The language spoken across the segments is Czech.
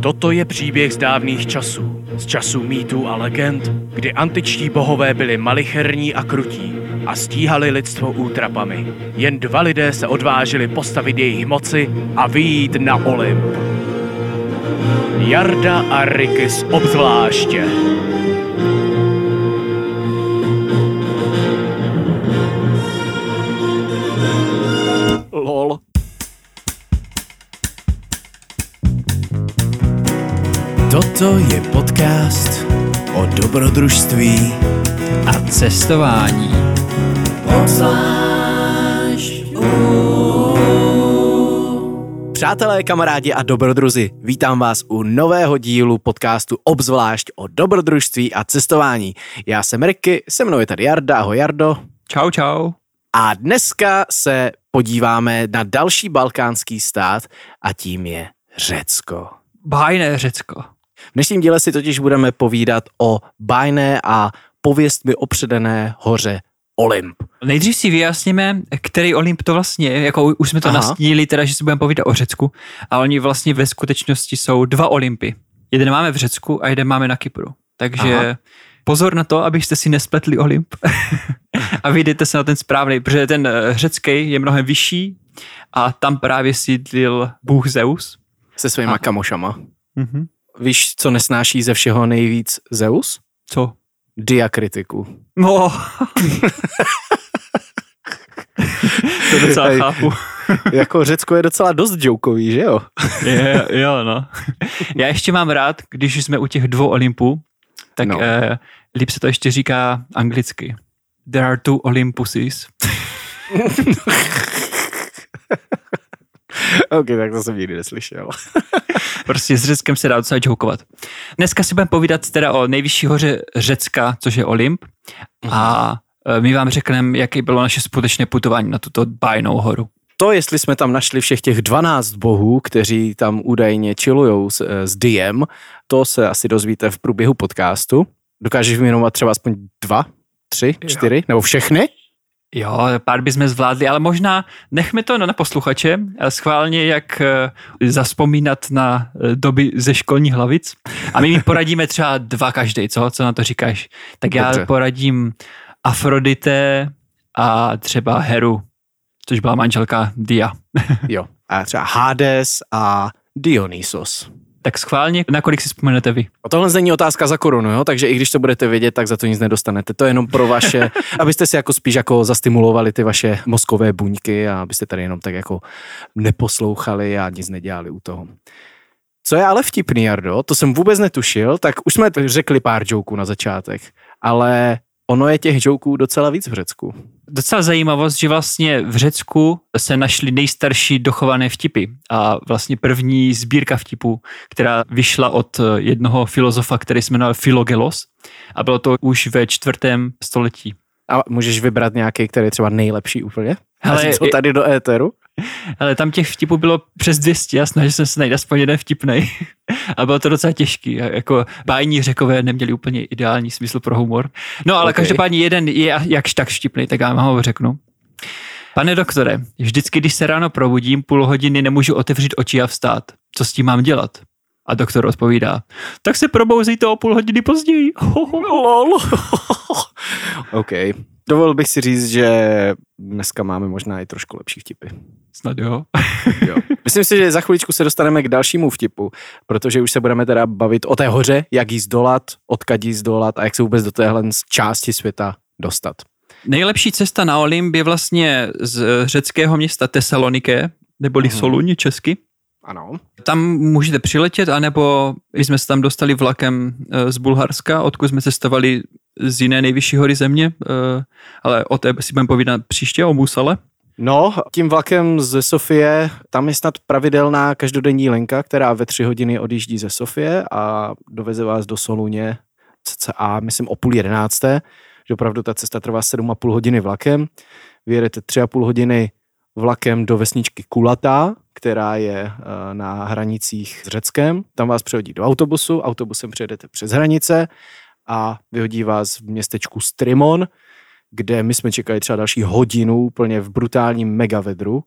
Toto je příběh z dávných časů, z časů mýtů a legend, kdy antičtí bohové byli malicherní a krutí a stíhali lidstvo útrapami. Jen dva lidé se odvážili postavit jejich moci a vyjít na Olymp. Jarda a Rikis obzvláště. Toto je podcast o dobrodružství a cestování. Přátelé, kamarádi a dobrodruzi, vítám vás u nového dílu podcastu Obzvlášť o dobrodružství a cestování. Já jsem Ricky, se mnou je tady Jarda, ahoj Jardo. Čau, čau. A dneska se podíváme na další balkánský stát a tím je Řecko. Bájné Řecko. V dnešním díle si totiž budeme povídat o bájné a pověstmi opředené hoře Olymp. Nejdřív si vyjasníme, který Olymp to vlastně je. Jako už jsme to Aha. nastínili, teda, že si budeme povídat o Řecku. A oni vlastně ve skutečnosti jsou dva Olympy. Jeden máme v Řecku a jeden máme na Kypru. Takže Aha. pozor na to, abyste si nespletli Olymp. a vyjdete se na ten správný, protože ten eh, řecký je mnohem vyšší a tam právě sídlil bůh Zeus. Se svýma Aha. kamošama. Mhm. Víš, co nesnáší ze všeho nejvíc Zeus? Co? Diakritiku. No. to docela chápu. jako Řecko je docela dost jokový, že jo? Je, jo, no. Já ještě mám rád, když jsme u těch dvou Olympů, tak no. eh, líp se to ještě říká anglicky. There are two Olympuses. ok, tak to jsem nikdy neslyšel. Prostě s Řeckem se dá docela jokovat. Dneska si budeme povídat teda o nejvyšší hoře Řecka, což je Olymp. A eh, my vám řekneme, jaké bylo naše skutečné putování na tuto bájnou horu. To, jestli jsme tam našli všech těch 12 bohů, kteří tam údajně chillujou s, eh, s Diem, to se asi dozvíte v průběhu podcastu. Dokážeš vyjmenovat třeba aspoň dva, tři, Jo. čtyři, nebo všechny? Jo, pár bychom zvládli, ale možná nechme to na posluchače schválně, jak eh, zaspomínat na eh, doby ze školních hlavic. A my jim poradíme třeba dva každý, co? Co na to říkáš? Tak já Dobře. poradím Afrodite a třeba Heru, což byla manželka Dia. Jo. A třeba Hades a Dionysos. Tak schválně, na kolik si vzpomenete vy? A tohle není otázka za korunu, jo? takže i když to budete vědět, tak za to nic nedostanete. To je jenom pro vaše, abyste si jako spíš jako zastimulovali ty vaše mozkové buňky a abyste tady jenom tak jako neposlouchali a nic nedělali u toho. Co je ale vtipný, Jardo, to jsem vůbec netušil, tak už jsme řekli pár joků na začátek, ale ono je těch joků docela víc v Řecku. Docela zajímavost, že vlastně v Řecku se našly nejstarší dochované vtipy a vlastně první sbírka vtipů, která vyšla od eh, jednoho filozofa, který se jmenoval Filogelos a bylo to už ve čtvrtém století. A můžeš vybrat nějaký, který je třeba nejlepší úplně? Ale co tady do éteru? Ale tam těch vtipů bylo přes 200 a snažil jsem se najít aspoň jeden vtipnej. a bylo to docela těžký. Jako bájní řekové neměli úplně ideální smysl pro humor. No ale Ok. okay. každopádně jeden je jakž tak vtipný, tak já vám ho řeknu. Pane doktore, vždycky, když se ráno probudím, půl hodiny nemůžu otevřít oči a vstát. Co s tím mám dělat? A doktor odpovídá, tak se probouzejte o půl hodiny později. Lol. OK. Dovolil bych si říct, že dneska máme možná i trošku lepší vtipy. Snad jo. Jo. Myslím si, že za chviličku se dostaneme k dalšímu vtipu, protože už se budeme teda bavit o té hoře, jak jí zdolat, odkud jí zdolat a jak se vůbec do téhle části světa dostat. Nejlepší cesta na Olymp je vlastně z řeckého města Tesalonike, neboli Mhm. Soluň česky. Ano. Tam můžete přiletět, anebo my jsme se tam dostali vlakem eh, z Bulharska, odkud jsme cestovali z jiné nejvyšší hory země, eh, ale o té si budeme povídat příště, o Musale. No, tím vlakem ze Sofie, tam je snad pravidelná každodenní linka, která ve tři hodiny odjíždí ze Sofie a doveze vás do Soluně cca, myslím, o půl jedenácté, že opravdu ta cesta trvá sedm a půl hodiny vlakem. Vyjedete tři a půl hodiny vlakem do vesničky Kulatá, která je eh, na hranicích s Řeckem. Tam vás přehodí do autobusu, autobusem přejedete přes hranice a vyhodí vás v městečku Strimon, kde my jsme čekali třeba další hodinu úplně v brutálním megavedru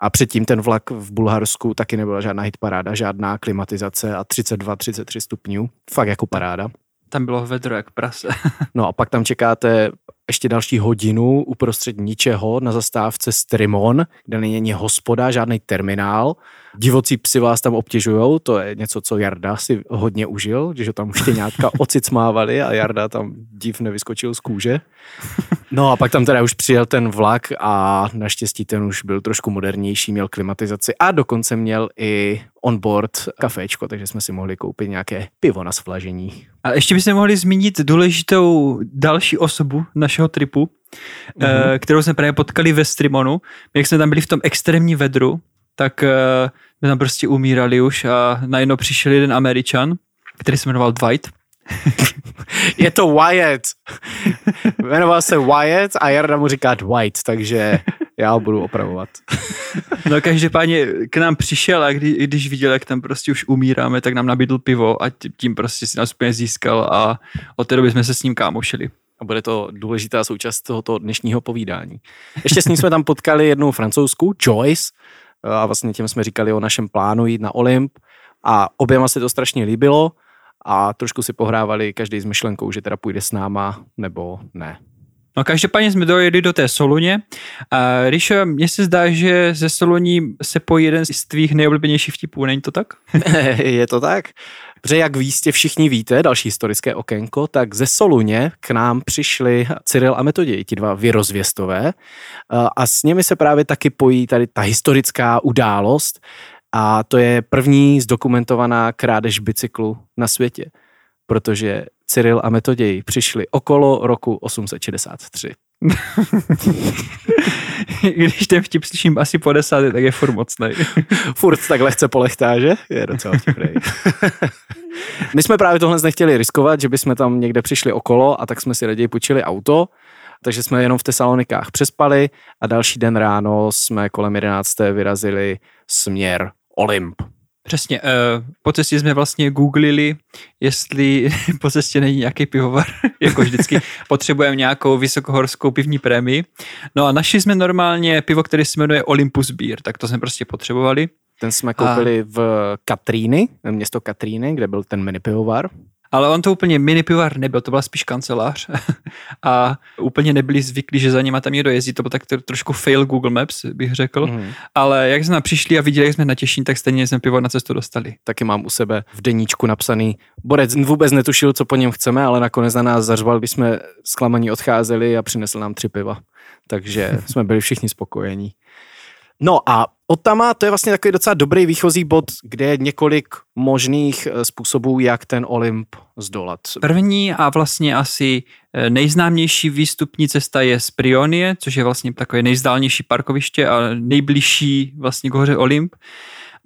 A předtím ten vlak v Bulharsku taky nebyla žádná hitparáda, žádná klimatizace a 32-33 stupňů. Fakt jako paráda. Tam bylo vedro jak prase. No a pak tam čekáte ještě další hodinu uprostřed ničeho na zastávce Strimon, kde není ani hospoda, žádný terminál. Divocí psy vás tam obtěžují, to je něco, co Jarda si hodně užil, když ho tam štěňátka ocicmávali a Jarda tam div nevyskočil z kůže. No a pak tam teda už přijel ten vlak a naštěstí ten už byl trošku modernější, měl klimatizaci a dokonce měl i onboard kaféčko, takže jsme si mohli koupit nějaké pivo na svlažení. A ještě bychom mohli zmínit důležitou další osobu našeho tripu, mm-hmm. kterou jsme právě potkali ve Strimonu. Jak jsme tam byli v tom extrémní vedru, tak jsme tam prostě umírali už a najednou přišel jeden Američan, který se jmenoval Dwight. Je to Wyatt. Jmenoval se Wyatt a Jarda mu říká Dwight, takže já ho budu opravovat. No každopádně k nám přišel a kdy, když viděl, jak tam prostě už umíráme, tak nám nabídl pivo a tím prostě si nás úplně získal a od té doby jsme se s ním kámošili. A bude to důležitá součást tohoto dnešního povídání. Ještě s ním jsme tam potkali jednu francouzskou, Joyce, a vlastně tím jsme říkali o našem plánu jít na Olymp a oběma se to strašně líbilo a trošku si pohrávali každý s myšlenkou, že teda půjde s náma nebo ne. No každopádně jsme dojeli do té Soluně. A když mně se zdá, že ze Soluní se pojí jeden z tvých nejoblíbenějších vtipů, není to tak? je to tak. Protože jak vy jistě všichni víte, další historické okénko, tak ze Soluně k nám přišli Cyril a Metoděj, ti dva vyrozvěstové a s nimi se právě taky pojí tady ta historická událost a to je první zdokumentovaná krádež bicyklu na světě, protože Cyril a Metoděj přišli okolo roku 863. Když ten vtip slyším asi po desáté, tak je furt mocný. furt tak lehce polechtá, že? Je docela vtipný. My jsme právě tohle nechtěli riskovat, že bychom tam někde přišli okolo a tak jsme si raději půjčili auto, takže jsme jenom v Tesalonikách přespali a další den ráno jsme kolem 11. vyrazili směr Olymp. Přesně. Uh, po cestě jsme vlastně googlili, jestli po cestě není nějaký pivovar, jako vždycky potřebujeme nějakou vysokohorskou pivní prémii. No a našli jsme normálně pivo, které se jmenuje Olympus Beer, tak to jsme prostě potřebovali. Ten jsme koupili a... v Katríny, město Katríny, kde byl ten mini pivovar. Ale on to úplně mini pivar nebyl, to byla spíš kancelář. a úplně nebyli zvyklí, že za nima tam někdo jezdí, to byl tak trošku fail Google Maps, bych řekl. Mm. Ale jak jsme přišli a viděli, jak jsme natěšení, tak stejně jsme pivo na cestu dostali. Taky mám u sebe v deníčku napsaný. Borec vůbec netušil, co po něm chceme, ale nakonec na nás zařval, když jsme zklamaní odcházeli a přinesl nám tři piva. Takže jsme byli všichni spokojení. No a Otama to je vlastně takový docela dobrý výchozí bod, kde je několik možných eh, způsobů, jak ten Olymp zdolat. První a vlastně asi eh, nejznámější výstupní cesta je z Prionie, což je vlastně takové nejzdálnější parkoviště a nejbližší vlastně k hoře Olymp.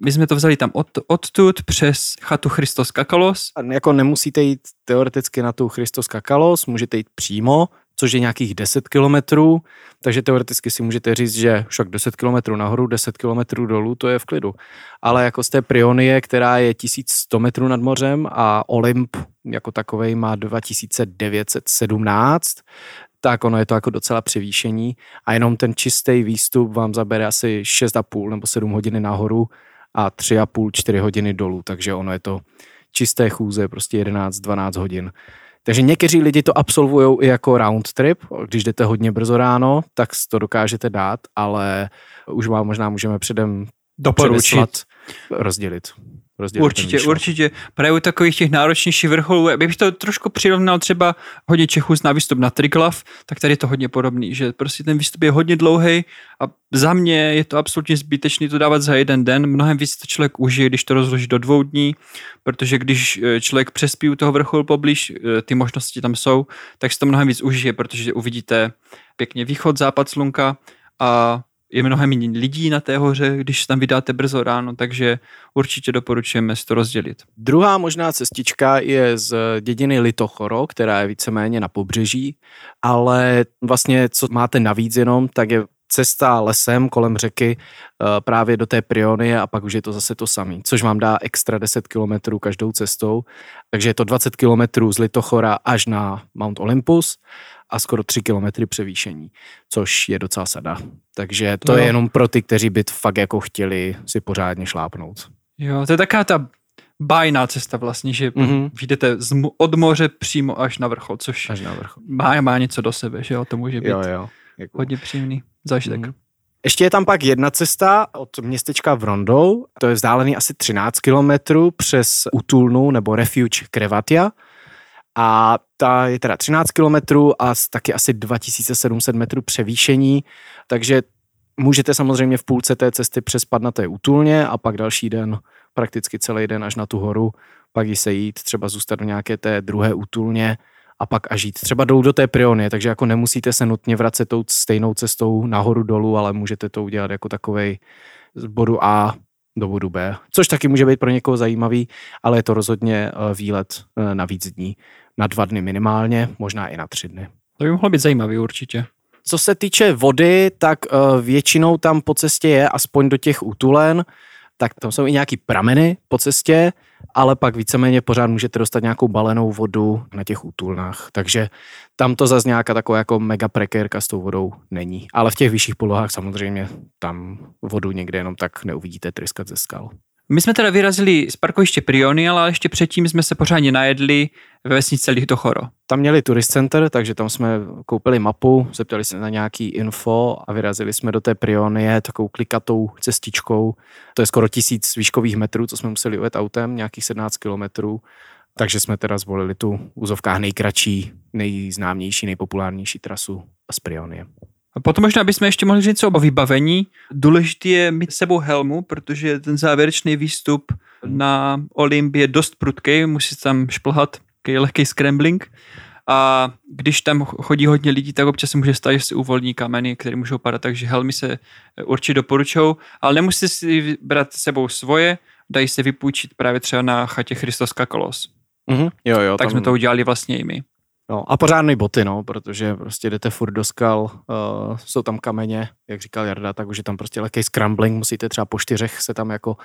My jsme to vzali tam od, odtud přes chatu Christos Kakalos. A jako nemusíte jít teoreticky na tu Christos Kakalos, můžete jít přímo, což je nějakých 10 kilometrů, takže teoreticky si můžete říct, že však 10 kilometrů nahoru, 10 kilometrů dolů, to je v klidu. Ale jako z té Prionie, která je 1100 metrů nad mořem a Olymp jako takovej má 2917, tak ono je to jako docela převýšení a jenom ten čistý výstup vám zabere asi 6,5 nebo 7 hodiny nahoru a 3,5, 4 hodiny dolů, takže ono je to čisté chůze, prostě 11-12 hodin. Takže někteří lidi to absolvují i jako round trip, když jdete hodně brzo ráno, tak to dokážete dát, ale už vám možná můžeme předem doporučit. rozdělit rozdělit. Určitě, určitě. Právě u takových těch náročnějších vrcholů, bych to trošku přirovnal třeba hodně Čechů zná výstup na Triglav, tak tady je to hodně podobný, že prostě ten výstup je hodně dlouhý a za mě je to absolutně zbytečný to dávat za jeden den. Mnohem víc to člověk užije, když to rozloží do dvou dní, protože když eh, člověk přespí u toho vrcholu poblíž, eh, ty možnosti tam jsou, tak si to mnohem víc užije, protože uvidíte pěkně východ, západ slunka a je mnohem méně lidí na té hoře, když tam vydáte brzo ráno, takže určitě doporučujeme si to rozdělit. Druhá možná cestička je z dědiny Litochoro, která je víceméně na pobřeží, ale vlastně co máte navíc jenom, tak je cesta lesem kolem řeky eh, právě do té Prionie a pak už je to zase to samé, což vám dá extra 10 kilometrů každou cestou. Takže je to 20 kilometrů z Litochora až na Mount Olympus a skoro 3 kilometry převýšení, což je docela sada. Takže to No. je jenom pro ty, kteří by fakt jako chtěli si pořádně šlápnout. Jo, to je taková ta bájná cesta vlastně, že Mhm. mm-hmm. vyjdete z, od moře přímo až na vrchol, což Až na vrchol. má, má něco do sebe, že jo, to může být Jo, jo. Jako. hodně příjemný zážitek. Mhm. Ještě je tam pak jedna cesta od městečka Vrondou, to je vzdálený asi 13 kilometrů přes Utulnu nebo Refuge Krevatia a ta je teda 13 kilometrů a taky asi 2700 metrů převýšení, takže můžete samozřejmě v půlce té cesty přespat na té útulně a pak další den, prakticky celý den až na tu horu, pak jí se jít, třeba zůstat v nějaké té druhé útulně a pak až jít třeba dolů do té Prionie, takže jako nemusíte se nutně vracet tou stejnou cestou nahoru dolů, ale můžete to udělat jako takovej z bodu A do bodu B, což taky může být pro někoho zajímavý, ale je to rozhodně eh, výlet eh, na víc dní, na dva dny minimálně, možná i na tři dny. To by mohlo být zajímavý určitě. Co se týče vody, tak eh, většinou tam po cestě je, aspoň do těch útulen, tak tam jsou i nějaký prameny po cestě, ale pak víceméně pořád můžete dostat nějakou balenou vodu na těch útulnách. Takže tam to zase nějaká taková jako mega prekérka s tou vodou není. Ale v těch vyšších polohách samozřejmě tam vodu někde jenom tak neuvidíte tryskat ze skal. My jsme teda vyrazili z parkoviště Priony, ale ještě předtím jsme se pořádně najedli ve vesnici Lichtochoro. Tam měli turist center, takže tam jsme koupili mapu, zeptali se na nějaký info a vyrazili jsme do té Prionie takovou klikatou cestičkou. To je skoro tisíc výškových metrů, co jsme museli ujet autem, nějakých 17 kilometrů. Takže jsme teda zvolili tu úzovkách nejkratší, nejznámější, nejpopulárnější trasu z Prionie. Potom možná bychom ještě mohli říct něco o vybavení. Důležité je mít sebou helmu, protože ten závěrečný výstup na Olymp je dost prudký, musí se tam šplhat takový lehký scrambling. A když tam chodí hodně lidí, tak občas se může stát, že si uvolní kameny, které můžou padat, takže helmy se určitě doporučují, ale nemusíte si brát s sebou svoje, dají se vypůjčit právě třeba na chatě Christoska Kolos. Mhm. Jo, jo, Tak tam, jsme to udělali vlastně i my. No, a pořádný boty, no, protože prostě jdete furt do skal, uh, jsou tam kameně, jak říkal Jarda, tak už je tam prostě lehký scrambling, musíte třeba po čtyřech se tam jako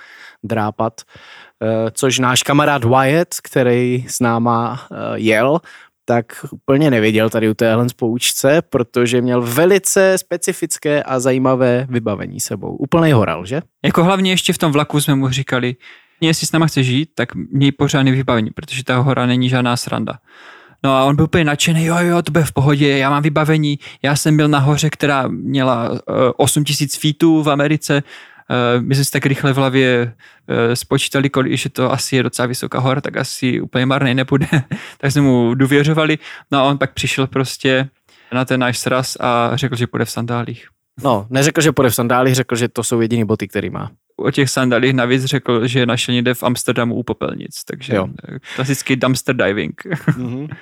drápat, uh, což náš kamarád Wyatt, který s náma uh, jel, tak úplně nevěděl tady u téhle spoučce, protože měl velice specifické a zajímavé vybavení sebou. Úplný horal, že? Jako hlavně ještě v tom vlaku jsme mu říkali, jestli s náma chce žít, tak měj pořádný vybavení, protože ta hora není žádná sranda. No a on byl úplně nadšený, jo, jo, to bude v pohodě, já mám vybavení, já jsem byl na hoře, která měla uh, 8000 feetů v Americe, uh, my jsme si tak rychle v hlavě uh, spočítali, kolik, že to asi je docela vysoká hora, tak asi úplně marný nebude, tak jsme mu důvěřovali, no a on pak přišel prostě na ten náš sraz a řekl, že půjde v sandálích. No, neřekl, že půjde v sandálích, řekl, že to jsou jediný boty, který má. O těch sandálích navíc řekl, že je našel někde v Amsterdamu u popelnic, takže Jo. jo. klasický dumpster diving.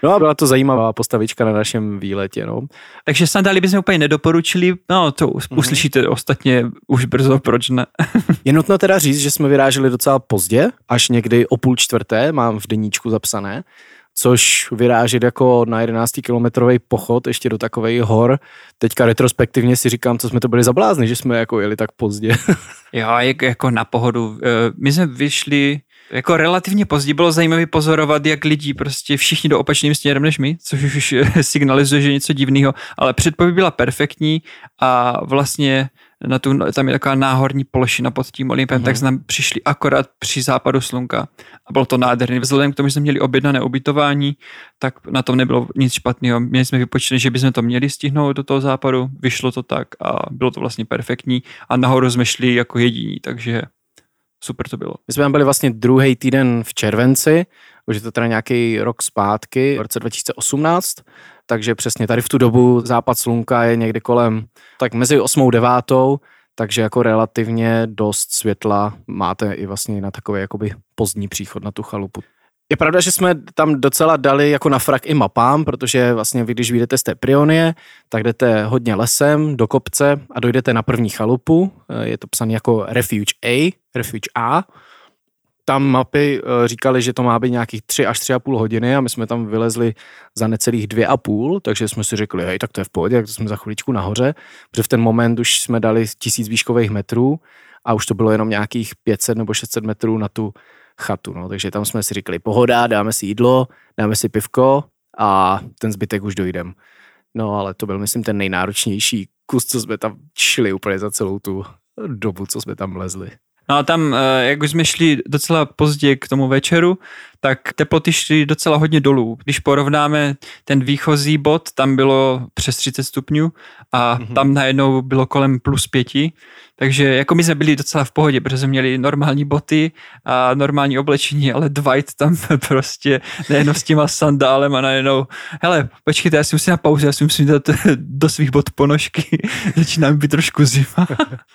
No a byla to zajímavá postavička na našem výletě, no. takže sandály bychom úplně nedoporučili, no to Mhm. uslyšíte ostatně už brzo, proč ne. Je nutno teda říct, že jsme vyráželi docela pozdě, až někdy o půl čtvrté, mám v deníčku zapsané, což vyrážet jako na 11 kilometrový pochod ještě do takových hor. Teďka retrospektivně si říkám, co jsme to byli za blázny, že jsme jako jeli tak pozdě. Jo, jak, jako na pohodu. Eh, My jsme vyšli jako relativně pozdě, bylo zajímavé pozorovat, jak lidi prostě všichni do opačným směrem než my, což už signalizuje, že něco divného, ale předpověď byla perfektní a vlastně na tu, tam je taková náhorní plošina pod tím Olympem, Mhm. mm-hmm. tak jsme přišli akorát při západu slunka a bylo to nádherné. Vzhledem k tomu, že jsme měli objednané ubytování, tak na tom nebylo nic špatného. Měli jsme vypočtené, že bychom to měli stihnout do toho západu, vyšlo to tak a bylo to vlastně perfektní a nahoru jsme šli jako jediní, takže super to bylo. My jsme tam byli vlastně druhý týden v červenci, už je to teda nějaký rok zpátky, v roce 2018, takže přesně tady v tu dobu západ slunka je někdy kolem, tak mezi 8 a 9, takže jako relativně dost světla máte i vlastně na takový jakoby pozdní příchod na tu chalupu. Je pravda, že jsme tam docela dali jako na frak i mapám, protože vlastně vy, když vyjdete z té Prionie, tak jdete hodně lesem do kopce a dojdete na první chalupu. Je to psané jako Refuge A, Refuge A. Tam mapy eh, říkali, že to má být nějakých 3 až 3,5 hodiny a my jsme tam vylezli za necelých 2,5, takže jsme si řekli, hej, tak to je v pohodě, tak to jsme za chviličku nahoře, protože v ten moment už jsme dali tisíc výškových metrů a už to bylo jenom nějakých 500 nebo 600 metrů na tu chatu, no, takže tam jsme si říkali, pohoda, dáme si jídlo, dáme si pivko a ten zbytek už dojdem. No ale to byl, myslím, ten nejnáročnější kus, co jsme tam šli úplně za celou tu dobu, co jsme tam lezli. No a tam, eh, jak už jsme šli docela pozdě k tomu večeru, tak teploty šly docela hodně dolů. Když porovnáme ten výchozí bod, tam bylo přes 30 stupňů a mm-hmm. tam najednou bylo kolem plus pěti, takže jako my jsme byli docela v pohodě, protože jsme měli normální boty a normální oblečení, ale Dwight tam prostě nejenom s těma sandálem a najednou, hele, počkejte, já si musím na pauzu, já si musím dát do svých bot ponožky, začíná mi být trošku zima.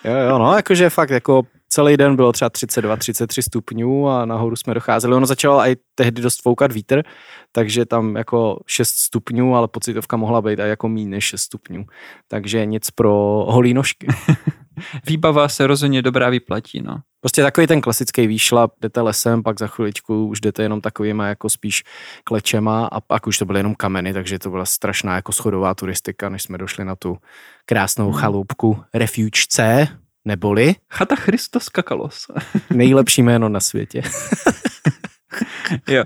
jo, jo, no, jakože fakt jako celý den bylo třeba 32, 33 stupňů a nahoru jsme docházeli. Ono začalo i tehdy dost foukat vítr, takže tam jako 6 stupňů, ale pocitovka mohla být i jako méně než 6 stupňů. Takže nic pro holí nožky. Výbava se rozhodně dobrá vyplatí, no. Prostě takový ten klasický výšlap, jdete lesem, pak za chviličku už jdete jenom takovýma jako spíš klečema a pak už to byly jenom kameny, takže to byla strašná jako schodová turistika, než jsme došli na tu krásnou hmm. chalupku Refuge C, neboli... Chata Christos Kakalos. nejlepší jméno na světě. jo,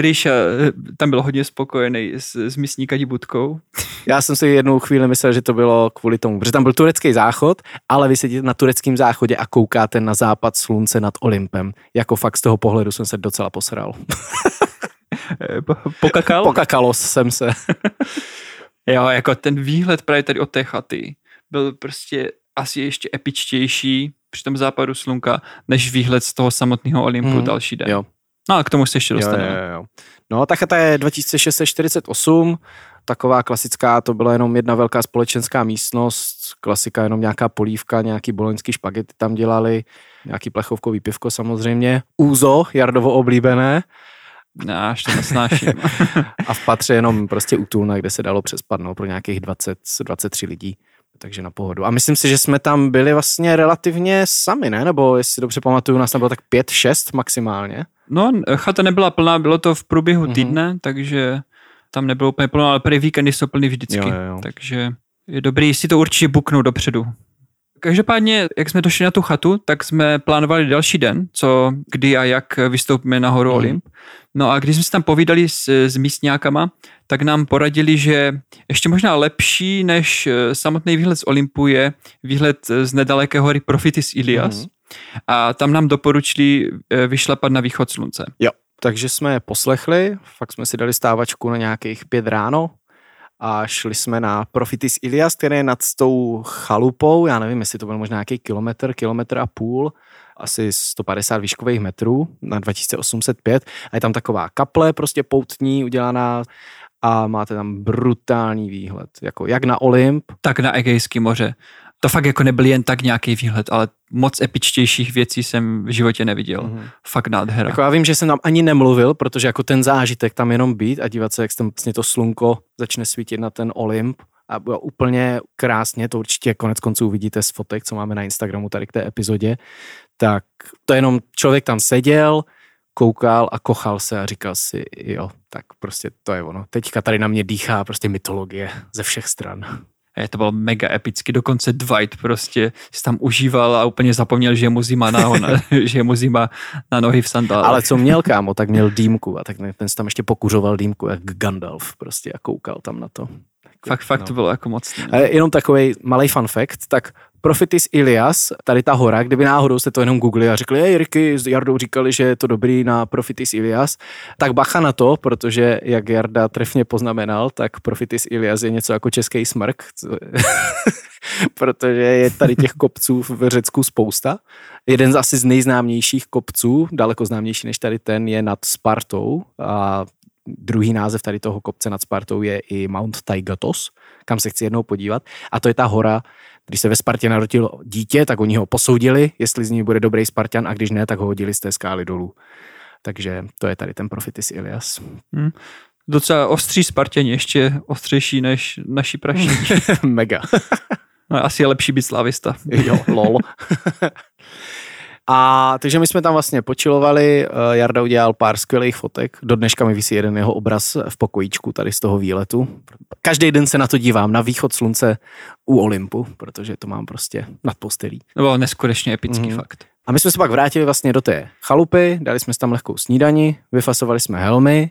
Ríša tam byl hodně spokojený s, s místní kadibutkou. Já jsem si jednou chvíli myslel, že to bylo kvůli tomu, protože tam byl turecký záchod, ale vy sedíte na tureckém záchodě a koukáte na západ slunce nad Olympem. Jako fakt z toho pohledu jsem se docela posral. Pokakal? Pokakalo jsem se. jo, jako ten výhled právě tady od té chaty byl prostě asi ještě epičtější při tom západu slunka, než výhled z toho samotného Olympu mm, další den. Jo. No a k tomu se ještě dostaneme. Jo, jo, jo. No tak a to je 2648, taková klasická, to byla jenom jedna velká společenská místnost, klasika jenom nějaká polívka, nějaký boloňský špagety tam dělali, nějaký plechovkový pivko samozřejmě, úzo, Jardovo oblíbené, já až to nesnáším. a v patře jenom prostě útulna, kde se dalo přespat no, pro nějakých 20, 23 lidí takže na pohodu. A myslím si, že jsme tam byli vlastně relativně sami, ne? Nebo jestli dobře pamatuju, nás tam bylo tak pět, šest maximálně. No, chata nebyla plná, bylo to v průběhu mm-hmm. týdne, takže tam nebylo úplně plno, ale prý víkendy jsou plný vždycky. Jo, jo, jo. Takže je dobrý si to určitě buknout dopředu. Každopádně, jak jsme došli na tu chatu, tak jsme plánovali další den, co, kdy a jak vystoupíme na horu mm. Olymp. No a když jsme se tam povídali s, s místňákama, tak nám poradili, že ještě možná lepší než eh, samotný výhled z Olympu je výhled z nedaleké hory Profitis Ilias. Mm. A tam nám doporučili eh, vyšlapat na východ slunce. Jo, takže jsme poslechli, fakt jsme si dali stávačku na nějakých pět ráno, a šli jsme na Profitis Ilias, který je nad tou chalupou, já nevím, jestli to byl možná nějaký kilometr, kilometr a půl, asi 150 výškových metrů na 2805 a je tam taková kaple prostě poutní udělaná a máte tam brutální výhled, jako jak na Olymp. Tak na Egejské moře to fakt jako nebyl jen tak nějaký výhled, ale moc epičtějších věcí jsem v životě neviděl. Mm-hmm. Fakt nádhera. Jako já vím, že jsem tam ani nemluvil, protože jako ten zážitek tam jenom být a dívat se, jak tam vlastně to slunko začne svítit na ten Olymp a bylo úplně krásně, to určitě konec konců uvidíte z fotek, co máme na Instagramu tady k té epizodě, tak to jenom člověk tam seděl, koukal a kochal se a říkal si, jo, tak prostě to je ono. Teďka tady na mě dýchá prostě mytologie ze všech stran. Je to bylo mega epicky, dokonce Dwight prostě si tam užíval a úplně zapomněl, že je mu zima na, že je mu zima na nohy v sandále. Ale co měl, kámo, tak měl dýmku a tak ten si tam ještě pokuřoval dýmku, jak Gandalf prostě a koukal tam na to. Fakt, fakt no. to bylo jako moc. Jenom takový malý fun fact, tak Profitis Ilias, tady ta hora, kdyby náhodou jste to jenom googli a řekli, hej, Ricky s Jardou říkali, že je to dobrý na Profitis Ilias, tak bacha na to, protože jak Jarda trefně poznamenal, tak Profitis Ilias je něco jako český smrk, protože je tady těch kopců v Řecku spousta. Jeden z asi z nejznámějších kopců, daleko známější než tady ten, je nad Spartou a druhý název tady toho kopce nad Spartou je i Mount Taygatos, kam se chci jednou podívat. A to je ta hora, když se ve Spartě narodilo dítě, tak oni ho posoudili, jestli z něj bude dobrý Spartan a když ne, tak ho hodili z té skály dolů. Takže to je tady ten Profitis Ilias. Hmm. Docela ostří Spartěni, ještě ostřejší než naši praší. Mega. no, asi je lepší být slavista. jo, lol. A takže my jsme tam vlastně počilovali, eh, Jarda udělal pár skvělých fotek, do dneška mi vysí jeden jeho obraz v pokojíčku tady z toho výletu. Každý den se na to dívám, na východ slunce u Olympu, protože to mám prostě nad postelí. To bylo neskutečně epický mm. fakt. A my jsme se pak vrátili vlastně do té chalupy, dali jsme si tam lehkou snídani, vyfasovali jsme helmy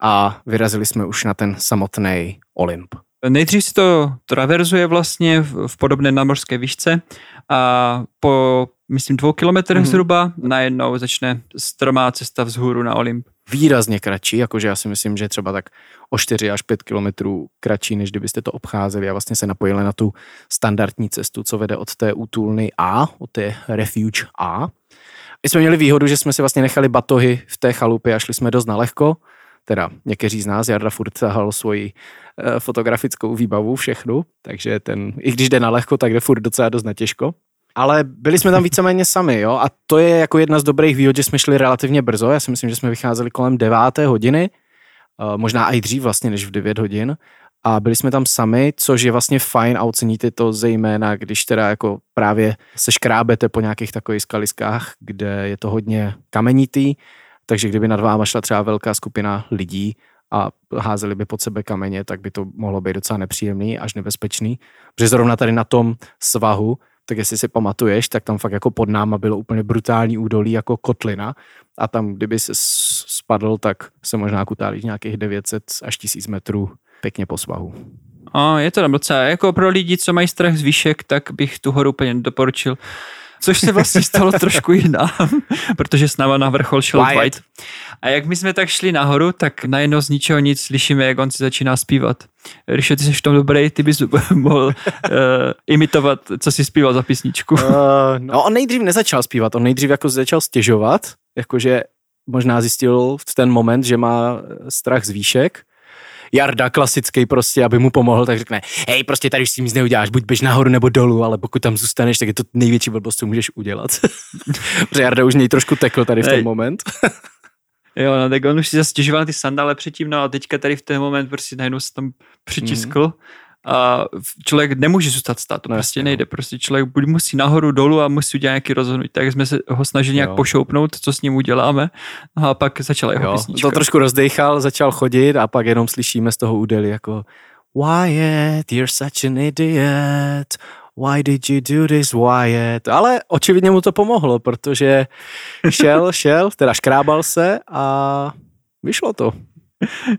a vyrazili jsme už na ten samotný Olymp. Nejdřív si to traverzuje vlastně v, v podobné námořské výšce a po, myslím, dvou kilometrech mm-hmm. zhruba najednou začne strmá cesta vzhůru na Olymp. Výrazně kratší, jakože já si myslím, že třeba tak o 4 až 5 kilometrů kratší, než kdybyste to obcházeli a vlastně se napojili na tu standardní cestu, co vede od té útulny A, od té Refuge A. My jsme měli výhodu, že jsme si vlastně nechali batohy v té chalupě a šli jsme dost nalehko, teda někteří z nás, Jarda furt sahal svoji eh, fotografickou výbavu, všechnu, takže ten, i když jde na lehko, tak jde furt docela dost na těžko. Ale byli jsme tam víceméně sami, jo, a to je jako jedna z dobrých výhod, že jsme šli relativně brzo, já si myslím, že jsme vycházeli kolem deváté hodiny, eh, možná i dřív vlastně, než v 9 hodin, a byli jsme tam sami, což je vlastně fajn a oceníte to zejména, když teda jako právě se škrábete po nějakých takových skaliskách, kde je to hodně kamenitý, takže kdyby nad váma šla třeba velká skupina lidí a házeli by pod sebe kameně, tak by to mohlo být docela nepříjemný, až nebezpečný. Protože zrovna tady na tom svahu, tak jestli si pamatuješ, tak tam fakt jako pod náma bylo úplně brutální údolí jako kotlina a tam kdyby se spadl, tak se možná kutálíš nějakých 900 až 1000 metrů pěkně po svahu. A je to tam docela, jako pro lidi, co mají strach z výšek, tak bych tu horu úplně doporučil což se vlastně stalo trošku i nám, protože s náma na vrchol šel Wyatt. White. A jak my jsme tak šli nahoru, tak najednou z ničeho nic slyšíme, jak on si začíná zpívat. Ríšo, ty jsi v tom dobrý, ty bys mohl uh, imitovat, co si zpíval za písničku. Uh, no on nejdřív nezačal zpívat, on nejdřív jako začal stěžovat, jakože možná zjistil v ten moment, že má strach z výšek, Jarda klasický prostě, aby mu pomohl, tak řekne, hej, prostě tady už s tím nic neuděláš, buď běž nahoru nebo dolů, ale pokud tam zůstaneš, tak je to největší blbost, co můžeš udělat. Protože Jarda už něj trošku tekl tady v ten moment. Jo, no, tak on už si zastěžoval ty sandále předtím, no a teďka tady v ten moment prostě najednou se tam přičiskl. Mm a člověk nemůže zůstat stát, to no, prostě nejde. Prostě člověk buď musí nahoru, dolů a musí udělat nějaký rozhodnutí. Tak jsme se ho snažili nějak jo. pošoupnout, co s ním uděláme. No a pak začala jeho jo, písnička. To trošku rozdechal, začal chodit a pak jenom slyšíme z toho údeli jako Wyatt, you're such an idiot. Why did you do this, Wyatt? Ale očividně mu to pomohlo, protože šel, šel, teda škrábal se a vyšlo to.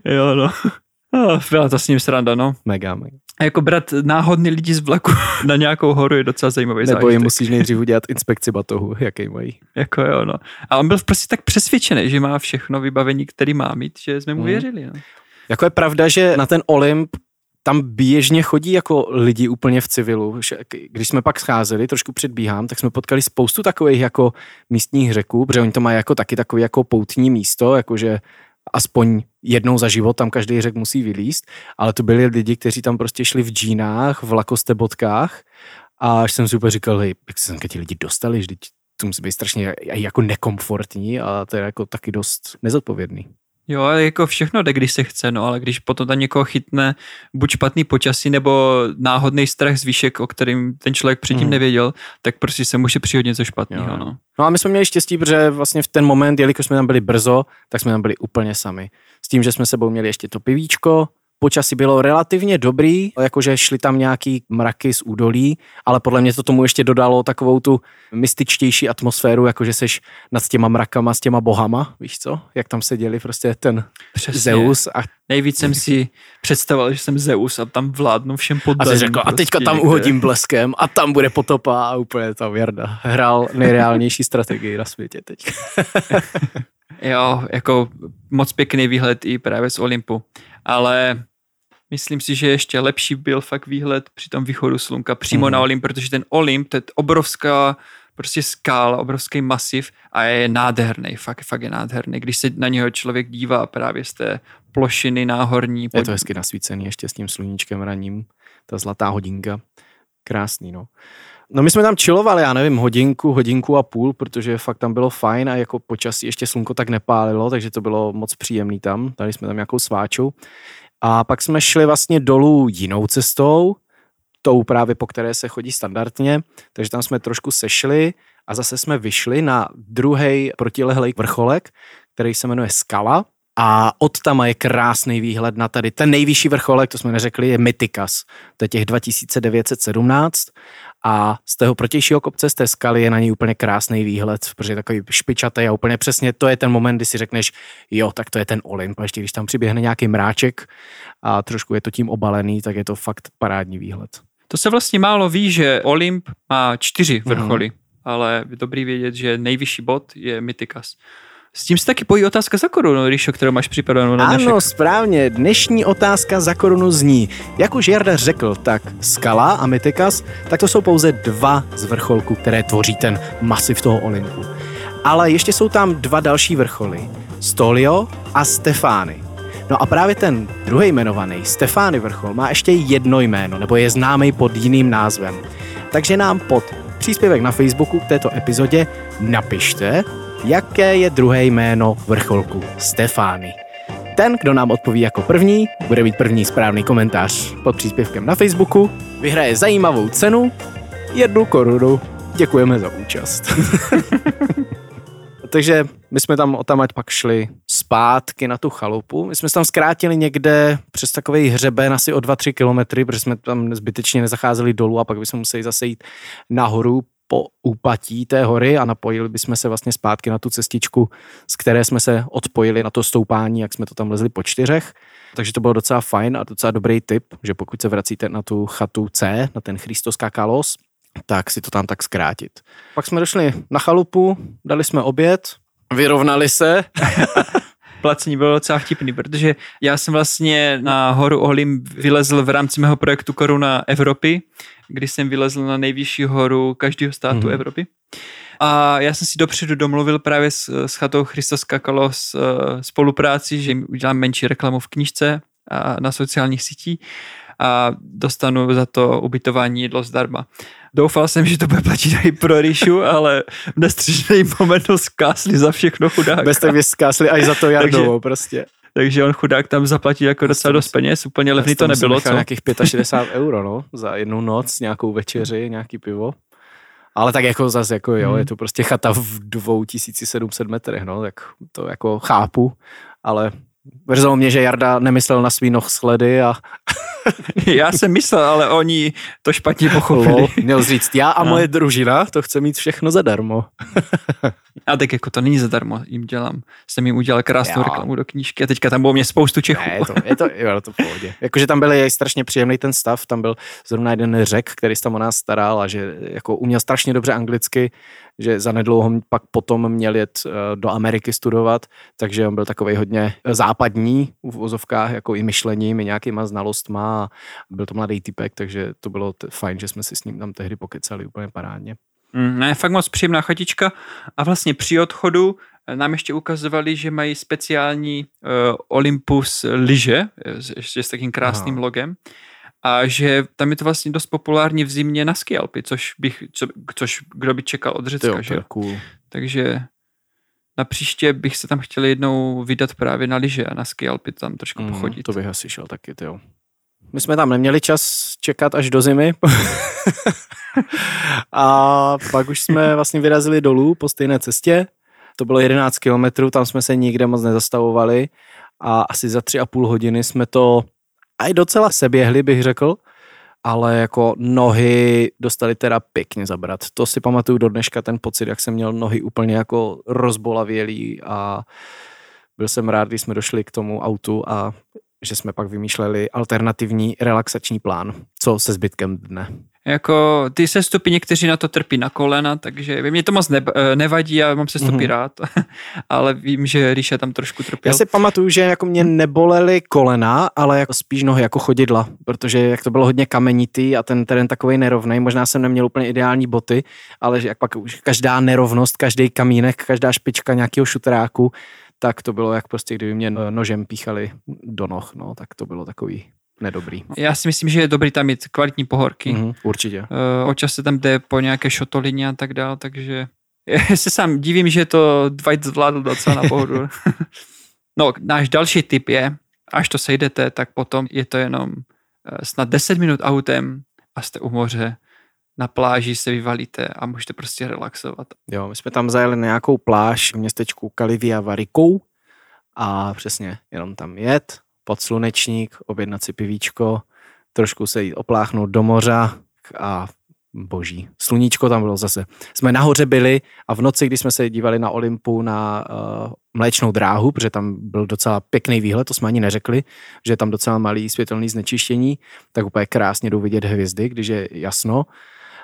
jo, no. Byla to s ním sranda, no. Mega, mega. A jako brát náhodný lidi z vlaku na nějakou horu je docela zajímavý Nebo zážitek. jim musíš nejdřív udělat inspekci batohu, jaký mají. Jako jo, no. A on byl prostě tak přesvědčený, že má všechno vybavení, který má mít, že jsme mu hmm. věřili. No. Jako je pravda, že na ten Olymp tam běžně chodí jako lidi úplně v civilu. Když jsme pak scházeli, trošku předbíhám, tak jsme potkali spoustu takových jako místních řeků, protože oni to mají jako taky takový jako poutní místo, jakože aspoň jednou za život tam každý řek musí vylíst, ale to byli lidi, kteří tam prostě šli v džínách, v lakoste bodkách a až jsem si úplně říkal, hej, jak se tam ti lidi dostali, že to musí být strašně jako nekomfortní a to je jako taky dost nezodpovědný. Jo, ale jako všechno jde, když se chce, no, ale když potom tam někoho chytne buď špatný počasí nebo náhodný strach z výšek, o kterým ten člověk předtím mm. nevěděl, tak prostě se může přijít něco špatného. No. no a my jsme měli štěstí, protože vlastně v ten moment, jelikož jsme tam byli brzo, tak jsme tam byli úplně sami. S tím, že jsme sebou měli ještě to pivíčko, Počasí bylo relativně dobrý, jakože šly tam nějaký mraky z údolí, ale podle mě to tomu ještě dodalo takovou tu mystičtější atmosféru, jakože seš nad těma mrakama s těma bohama, víš co? Jak tam seděli prostě ten Přesně. Zeus. A... Nejvíc jsem si představoval, že jsem Zeus a tam vládnu všem pod. A, řekl, prostě a teďka tam někde. uhodím bleskem a tam bude potopa a úplně tam Jarda hrál nejreálnější strategii na světě teď. jo, jako moc pěkný výhled i právě z Olympu ale myslím si, že ještě lepší byl fakt výhled při tom východu slunka přímo mm. na Olymp, protože ten Olymp, to je obrovská prostě skála, obrovský masiv a je nádherný, fakt, fakt je nádherný. Když se na něho člověk dívá právě z té plošiny náhorní. Je to hezky nasvícený ještě s tím sluníčkem raním, ta zlatá hodinka. Krásný, no. No my jsme tam čilovali, já nevím, hodinku, hodinku a půl, protože fakt tam bylo fajn a jako počasí ještě slunko tak nepálilo, takže to bylo moc příjemný tam. Dali jsme tam nějakou sváču. A pak jsme šli vlastně dolů jinou cestou, tou právě po které se chodí standardně, takže tam jsme trošku sešli a zase jsme vyšli na druhý protilehlej vrcholek, který se jmenuje Skala a od tam je krásný výhled na tady ten nejvyšší vrcholek, to jsme neřekli, je Mytikas. To je těch 2917 a z toho protějšího kopce, z té skaly je na něj úplně krásný výhled, protože je takový špičatý a úplně přesně to je ten moment, kdy si řekneš, jo, tak to je ten Olymp. A ještě když tam přiběhne nějaký mráček a trošku je to tím obalený, tak je to fakt parádní výhled. To se vlastně málo ví, že Olymp má čtyři vrcholy, mm. ale je dobrý vědět, že nejvyšší bod je Mytikas. S tím se taky pojí otázka za korunu, Ríšo, kterou máš připravenou na dnešek. Ano, správně. Dnešní otázka za korunu zní. Jak už Jarda řekl, tak Skala a Mytikas, tak to jsou pouze dva z vrcholků, které tvoří ten masiv toho Olympu. Ale ještě jsou tam dva další vrcholy. Stolio a Stefány. No a právě ten druhý jmenovaný, Stefány vrchol, má ještě jedno jméno, nebo je známý pod jiným názvem. Takže nám pod příspěvek na Facebooku k této epizodě napište, jaké je druhé jméno vrcholku Stefány. Ten, kdo nám odpoví jako první, bude mít první správný komentář pod příspěvkem na Facebooku, vyhraje zajímavou cenu, jednu korunu. Děkujeme za účast. Takže my jsme tam otamať pak šli zpátky na tu chalupu. My jsme se tam zkrátili někde přes takový hřeben asi o 2-3 kilometry, protože jsme tam zbytečně nezacházeli dolů a pak bychom museli zase jít nahoru po úpatí té hory a napojili bychom se vlastně zpátky na tu cestičku, z které jsme se odpojili na to stoupání, jak jsme to tam lezli po čtyřech. Takže to bylo docela fajn a docela dobrý tip, že pokud se vracíte na tu chatu C, na ten Christos Kakalos, tak si to tam tak zkrátit. Pak jsme došli na chalupu, dali jsme oběd, vyrovnali se. Placení bylo docela vtipný, protože já jsem vlastně na horu Olim vylezl v rámci mého projektu Koruna Evropy, kdy jsem vylezl na nejvyšší horu každého státu mm-hmm. Evropy. A já jsem si dopředu domluvil právě s, s chatou Christos Kakalos uh, spolupráci, že jim udělám menší reklamu v knižce a na sociálních sítích a dostanu za to ubytování jídlo zdarma. Doufal jsem, že to bude platit i pro Ríšu, ale v nestřižný moment to zkásli za všechno chudák. Bez tak zkásli až za to Jardovou prostě. Takže on chudák tam zaplatí jako docela dost peněz, úplně levný to nebylo. Co? nějakých 65 euro, no, za jednu noc, nějakou večeři, nějaký pivo. Ale tak jako zase, jako jo, hmm. je to prostě chata v 2700 metrech, no, tak to jako chápu, ale Mrzelo mě, že Jarda nemyslel na svý noh sledy a... já jsem myslel, ale oni to špatně pochopili. Lol, měl říct, já a no. moje družina to chce mít všechno zadarmo. a tak jako to není zadarmo, jim dělám. Jsem jim udělal krásnou jo. reklamu do knížky a teďka tam bylo mě spoustu Čechů. Ne, je to, je to, jo, to v pohodě. Jakože tam byl strašně příjemný ten stav, tam byl zrovna jeden řek, který se tam o nás staral a že jako uměl strašně dobře anglicky, že zanedlouho pak potom měl jet eh, do Ameriky studovat, takže on byl takový hodně západní v vozovkách, jako i myšlením, i nějakýma znalostma a byl to mladý typek, takže to bylo t- fajn, že jsme si s ním tam tehdy pokecali úplně parádně. Mm, ne, fakt moc příjemná chatička a vlastně při odchodu eh, nám ještě ukazovali, že mají speciální uh, Olympus lyže, ještě s takým krásným Aha. logem a že tam je to vlastně dost populární v zimě na skialpy, což, bych, co, což kdo by čekal od Řecka, jo, že? Cool. Takže na příště bych se tam chtěl jednou vydat právě na lyže a na skialpy tam trošku mm, pochodit. To bych asi šel taky, jo. My jsme tam neměli čas čekat až do zimy. a pak už jsme vlastně vyrazili dolů po stejné cestě. To bylo 11 kilometrů, tam jsme se nikde moc nezastavovali a asi za tři a půl hodiny jsme to a i docela seběhli, bych řekl, ale jako nohy dostali teda pěkně zabrat. To si pamatuju do dneška ten pocit, jak jsem měl nohy úplně jako rozbolavělý a byl jsem rád, když jsme došli k tomu autu a že jsme pak vymýšleli alternativní relaxační plán, co se zbytkem dne. Jako ty sestupy někteří na to trpí na kolena, takže mě to moc eh, nevadí, já mám sestupy mm-hmm. rád, ale vím, že Ríša tam trošku trpěl. Já si pamatuju, že jako mě nebolely kolena, ale jako spíš nohy jako chodidla, protože jak to bylo hodně kamenitý a ten terén takový nerovný, možná jsem neměl úplně ideální boty, ale že jak pak už každá nerovnost, každý kamínek, každá špička nějakého šutráku, tak to bylo jak prostě, kdyby mě nožem píchali do noh, no, tak to bylo takový nedobrý. Já si myslím, že je dobrý tam mít kvalitní pohorky. Mm, určitě. Uh, občas se tam jde po nějaké šotolině a tak dál, takže já se sám divím, že to Dwight zvládl docela na pohodu. no, náš další tip je, až to sejdete, tak potom je to jenom uh, snad 10 minut autem a jste u moře, na pláži se vyvalíte a můžete prostě relaxovat. Jo, my jsme tam zajeli na nějakou pláž v městečku Kalivia Varikou a přesně jenom tam jet, pod slunečník, objednat si pivíčko, trošku se jít opláchnout do moře a boží. Sluníčko tam bylo zase. Jsme nahoře byli a v noci, když jsme se dívali na Olympu na uh, mléčnou dráhu, protože tam byl docela pěkný výhled, to jsme ani neřekli, že je tam docela malý světelný znečištění, tak úplně krásně jdou vidět hvězdy, když je jasno.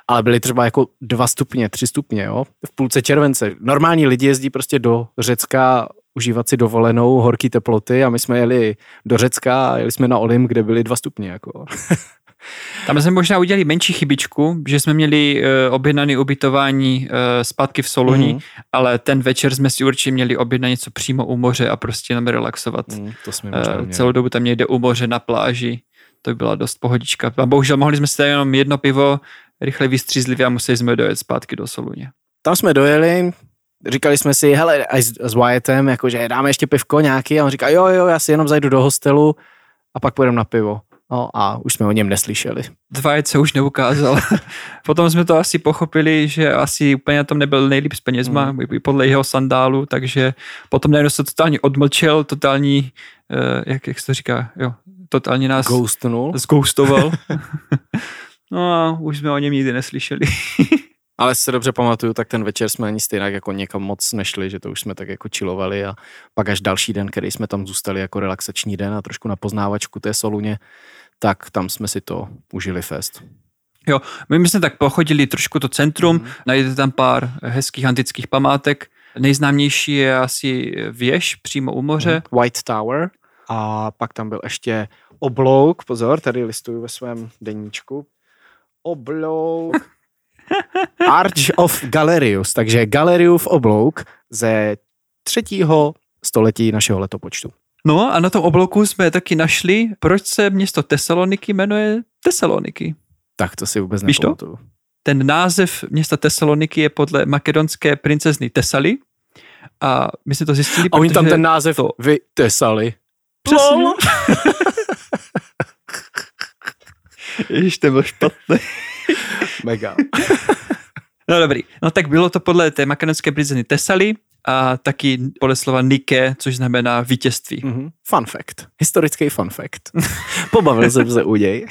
Ale byly třeba jako dva stupně, tři stupně, jo, v půlce července. Normální lidi jezdí prostě do Řecka užívat si dovolenou horký teploty a my jsme jeli do Řecka a jeli jsme na Olymp, kde byly dva stupně. Jako. Tam jsme možná udělali menší chybičku, že jsme měli uh, objednané ubytování uh, zpátky v Soluni, mm. ale ten večer jsme si určitě měli objednat něco přímo u moře a prostě nám relaxovat. Mm, to jsme uh, celou dobu tam někde u moře na pláži. To by byla dost pohodička. A bohužel mohli jsme si jenom jedno pivo, rychle vystřízlivě a museli jsme dojet zpátky do Soluně. Tam jsme dojeli, říkali jsme si, hele, a s, s Wyattem, jakože dáme ještě pivko nějaký a on říká, jo, jo, já si jenom zajdu do hostelu a pak půjdeme na pivo. No a už jsme o něm neslyšeli. Dvajet se už neukázal. Potom jsme to asi pochopili, že asi úplně na tom nebyl nejlíp s penězma, mm. podle jeho sandálu, takže potom najednou se totálně odmlčel, totální, uh, jak, jak se to říká, jo, totálně nás Ghostnul. zgoustoval. no a už jsme o něm nikdy neslyšeli. Ale se dobře pamatuju, tak ten večer jsme ani stejně jako někam moc nešli, že to už jsme tak jako čilovali a pak až další den, který jsme tam zůstali jako relaxační den a trošku na poznávačku té Soluně, tak tam jsme si to užili fest. Jo, my jsme tak pochodili trošku to centrum, mm. najdete tam pár hezkých antických památek. Nejznámější je asi věž přímo u moře. Mm. White Tower. A pak tam byl ještě oblouk, pozor, tady listuju ve svém deníčku. Oblouk. Arch of Galerius, takže Galeriův oblouk ze třetího století našeho letopočtu. No a na tom obloku jsme taky našli, proč se město Tesaloniky jmenuje Tesaloniky. Tak to si vůbec Víš nepamatuju. To? Ten název města Tesaloniky je podle makedonské princezny Tesali a my jsme to zjistili, A oni tam ten název to... vy Tesali. Přesně. Ježiš, to byl špatný. Mega. no dobrý, no tak bylo to podle té makedonské princezny Tesali a taky podle slova Nike, což znamená vítězství. Mm-hmm. Fun fact. Historický fun fact. Pobavil jsem se u něj.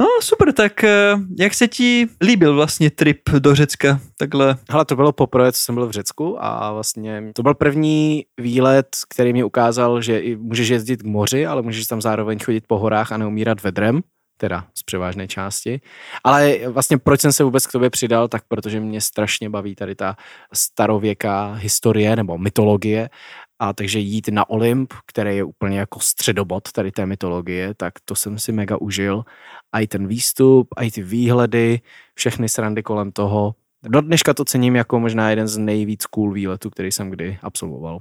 No super, tak eh, jak se ti líbil vlastně trip do Řecka takhle? Hele, to bylo poprvé, co jsem byl v Řecku a vlastně to byl první výlet, který mi ukázal, že i můžeš jezdit k moři, ale můžeš tam zároveň chodit po horách a neumírat vedrem teda z převážné části. Ale vlastně proč jsem se vůbec k tobě přidal, tak protože mě strašně baví tady ta starověká historie nebo mytologie a takže jít na Olymp, který je úplně jako středobod tady té mytologie, tak to jsem si mega užil. A i ten výstup, a i ty výhledy, všechny srandy kolem toho. Do dneška to cením jako možná jeden z nejvíc cool výletů, který jsem kdy absolvoval.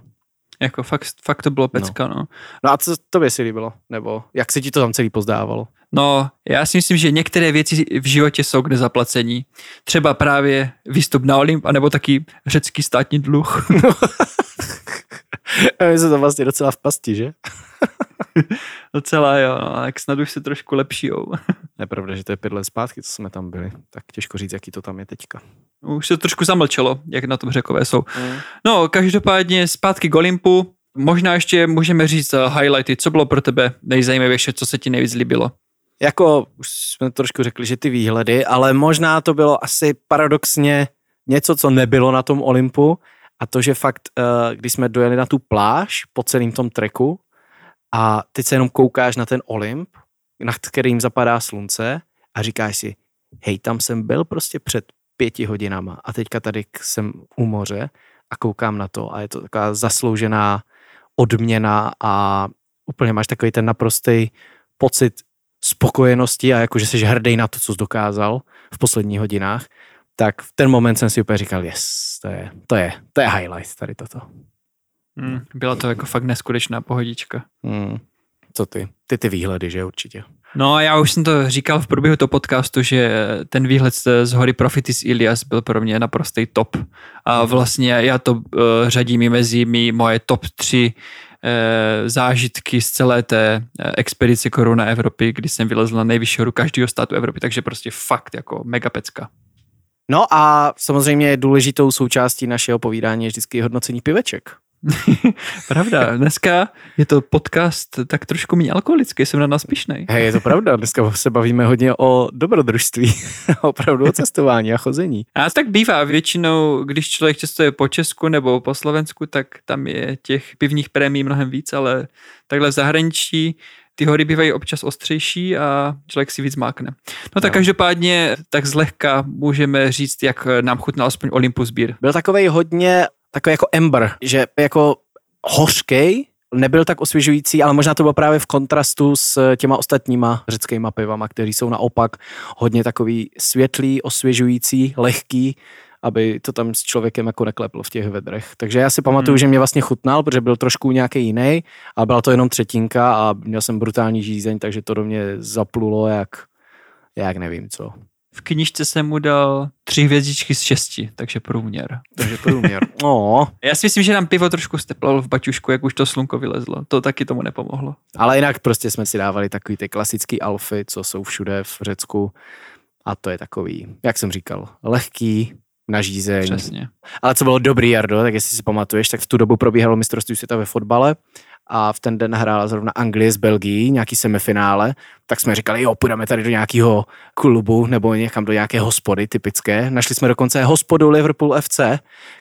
Jako fakt, fakt to bylo pecka, no. no. No a co tobě si líbilo? Nebo jak se ti to tam celý pozdávalo? No, já si myslím, že některé věci v životě jsou k nezaplacení. Třeba právě výstup na Olymp, anebo taky řecký státní dluh. My jsme to vlastně docela v pasti, že? docela jo, no, tak snad už se trošku lepšijou. Je pravda, že to je pět let zpátky, co jsme tam byli, tak těžko říct, jaký to tam je teďka. Už se trošku zamlčelo, jak na tom řekové jsou. Mm. No, každopádně zpátky k Olympu, možná ještě můžeme říct eh, highlighty, co bylo pro tebe nejzajímavější, co se ti nejvíc líbilo? Jako, už jsme trošku řekli, že ty výhledy, ale možná to bylo asi paradoxně něco, co nebylo na tom Olympu a to, že fakt, eh, když jsme dojeli na tu pláž po celém tom treku a teď se jenom koukáš na ten Olymp, nad kterým zapadá slunce a říkáš si, hej, tam jsem byl prostě před pěti hodinama a teďka tady jsem u moře a koukám na to a je to taková zasloužená odměna a úplně máš takový ten naprostý pocit spokojenosti a jako, že jsi hrdý na to, co jsi dokázal v posledních hodinách, tak v ten moment jsem si úplně říkal, yes, to je, to je, to je highlight tady toto. Hmm, byla to jako fakt neskutečná pohodička. Hmm. Co ty? Ty ty výhledy, že určitě. No já už jsem to říkal v průběhu toho podcastu, že ten výhled z hory Prophetis Ilias byl pro mě naprostý top. A vlastně já to uh, řadím i mezi mý moje top 3 uh, zážitky z celé té uh, expedice Koruna Evropy, kdy jsem vylezl na nejvyšší horu každého státu Evropy, takže prostě fakt jako mega pecka. No a samozřejmě důležitou součástí našeho povídání je vždycky hodnocení piveček. Pravda, dneska je to podcast tak trošku méně alkoholický, jsem na nás pišnej. Hej, je to pravda, dneska se bavíme hodně o dobrodružství, opravdu o cestování a chození. A tak bývá, většinou, když člověk cestuje po Česku nebo po Slovensku, tak tam je těch pivních prémí mnohem víc, ale takhle v zahraničí ty hory bývají občas ostřejší a člověk si víc mákne. No tak no. každopádně tak zlehka můžeme říct, jak nám chutnal aspoň Olympus Beer. Byl takový hodně, takový jako ember, že jako hořkej, nebyl tak osvěžující, ale možná to bylo právě v kontrastu s těma ostatníma řeckýma pivama, kteří jsou naopak hodně takový světlý, osvěžující, lehký, aby to tam s člověkem jako nekleplo v těch vedrech. Takže já si pamatuju, hmm. že mě vlastně chutnal, protože byl trošku nějaký jiný, a byla to jenom třetinka a měl jsem brutální žízeň, takže to do mě zaplulo jak, jak nevím co. V knižce jsem mu dal tři hvězdičky z šesti, takže průměr. Takže průměr. oh. Já si myslím, že nám pivo trošku steplalo v baťušku, jak už to slunko vylezlo. To taky tomu nepomohlo. Ale jinak prostě jsme si dávali takový ty klasický alfy, co jsou všude v Řecku. A to je takový, jak jsem říkal, lehký, na žízeň. Přesně. Ale co bylo dobrý, Jardo, tak jestli si pamatuješ, tak v tu dobu probíhalo mistrovství světa ve fotbale a v ten den hrála zrovna Anglie s Belgií, nějaký semifinále, tak jsme říkali, jo, půjdeme tady do nějakého klubu nebo někam do nějaké hospody typické. Našli jsme dokonce hospodu Liverpool FC,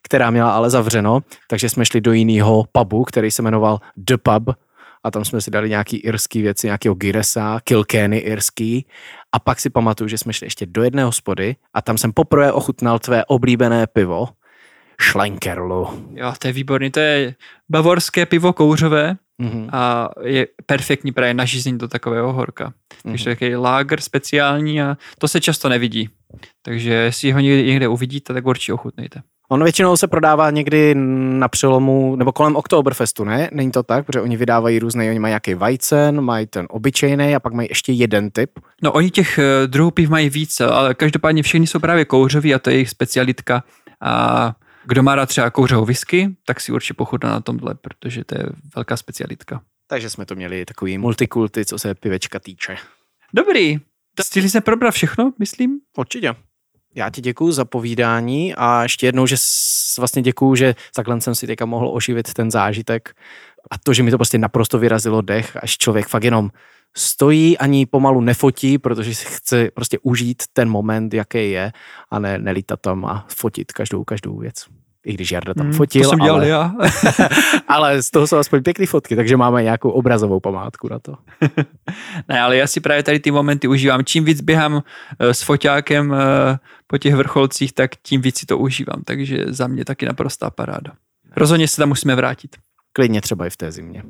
která měla ale zavřeno, takže jsme šli do jiného pubu, který se jmenoval The Pub a tam jsme si dali nějaký irský věci, nějakého Giresa, Kilkenny irský a pak si pamatuju, že jsme šli ještě do jedné hospody a tam jsem poprvé ochutnal tvé oblíbené pivo, Schlenkerlu. Jo, to je výborný, to je bavorské pivo kouřové mm-hmm. a je perfektní právě na žízeň do takového horka. Mm-hmm. Takže takový láger speciální a to se často nevidí. Takže jestli ho někde uvidíte, tak určitě ochutnejte. On většinou se prodává někdy na přelomu, nebo kolem Oktoberfestu, ne? Není to tak, protože oni vydávají různé, oni mají nějaký vajcen, mají ten obyčejný a pak mají ještě jeden typ. No oni těch eh, druhů piv mají více, ale každopádně všechny jsou právě kouřový a to je jejich specialitka. A kdo má rád třeba kouřovou whisky, tak si určitě pochutná na tomhle, protože to je velká specialitka. Takže jsme to měli takový multikulty, co se pivečka týče. Dobrý, Stihli jsme probrat všechno, myslím? Určitě. Já ti děkuji za povídání a ještě jednou, že vlastně děkuji, že takhle jsem si teďka mohl oživit ten zážitek a to, že mi to prostě naprosto vyrazilo dech, až člověk fakt jenom stojí, ani pomalu nefotí, protože si chce prostě užít ten moment, jaký je a ne, nelítat tam a fotit každou, každou věc i když Jarda tam hmm, fotil. To jsem dělal ale, já. ale z toho jsou aspoň pěkné fotky, takže máme nějakou obrazovou památku na to. ne, ale já si právě tady ty momenty užívám. Čím víc běhám eh, s foťákem eh, po těch vrcholcích, tak tím víc si to užívám. Takže za mě taky naprostá paráda. Rozhodně se tam musíme vrátit. Klidně třeba i v té zimě.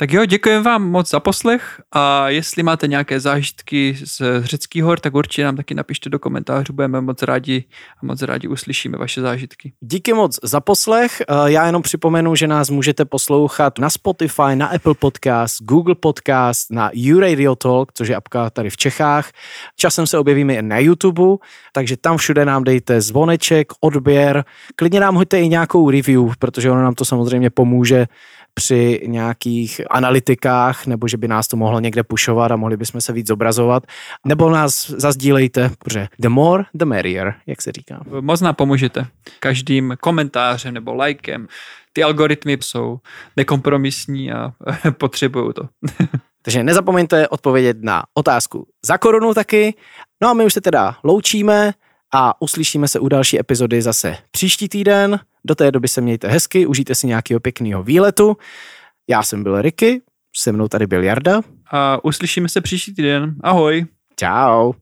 Tak jo, děkujeme vám moc za poslech a jestli máte nějaké zážitky z řeckých hor, tak určitě nám taky napište do komentářů, budeme moc rádi a moc rádi uslyšíme vaše zážitky. Díky moc za poslech, eh, já jenom připomenu, že nás můžete poslouchat na Spotify, na Apple Podcast, Google Podcast, na YouRadio Talk, což je apka tady v Čechách. Časem se objevíme i na YouTube, takže tam všude nám dejte zvoneček, odběr, klidně nám hoďte i nějakou review, protože ono nám to samozřejmě pomůže při nějakých analytikách, nebo že by nás to mohlo někde pušovat a mohli bychom se víc zobrazovat, nebo nás zazdílejte, protože the more, the merrier, jak se říká. Moc nám pomůžete každým komentářem nebo lajkem. Ty algoritmy jsou nekompromisní a potřebují to. Takže nezapomeňte odpovědět na otázku za korunu taky. No a my už se teda loučíme a uslyšíme se u další epizody zase příští týden. Do té doby se mějte hezky, užijte si nějakého pěkného výletu. Já jsem byl Ricky, se mnou tady byl Jarda. A uslyšíme se příští týden. Ahoj. Ciao.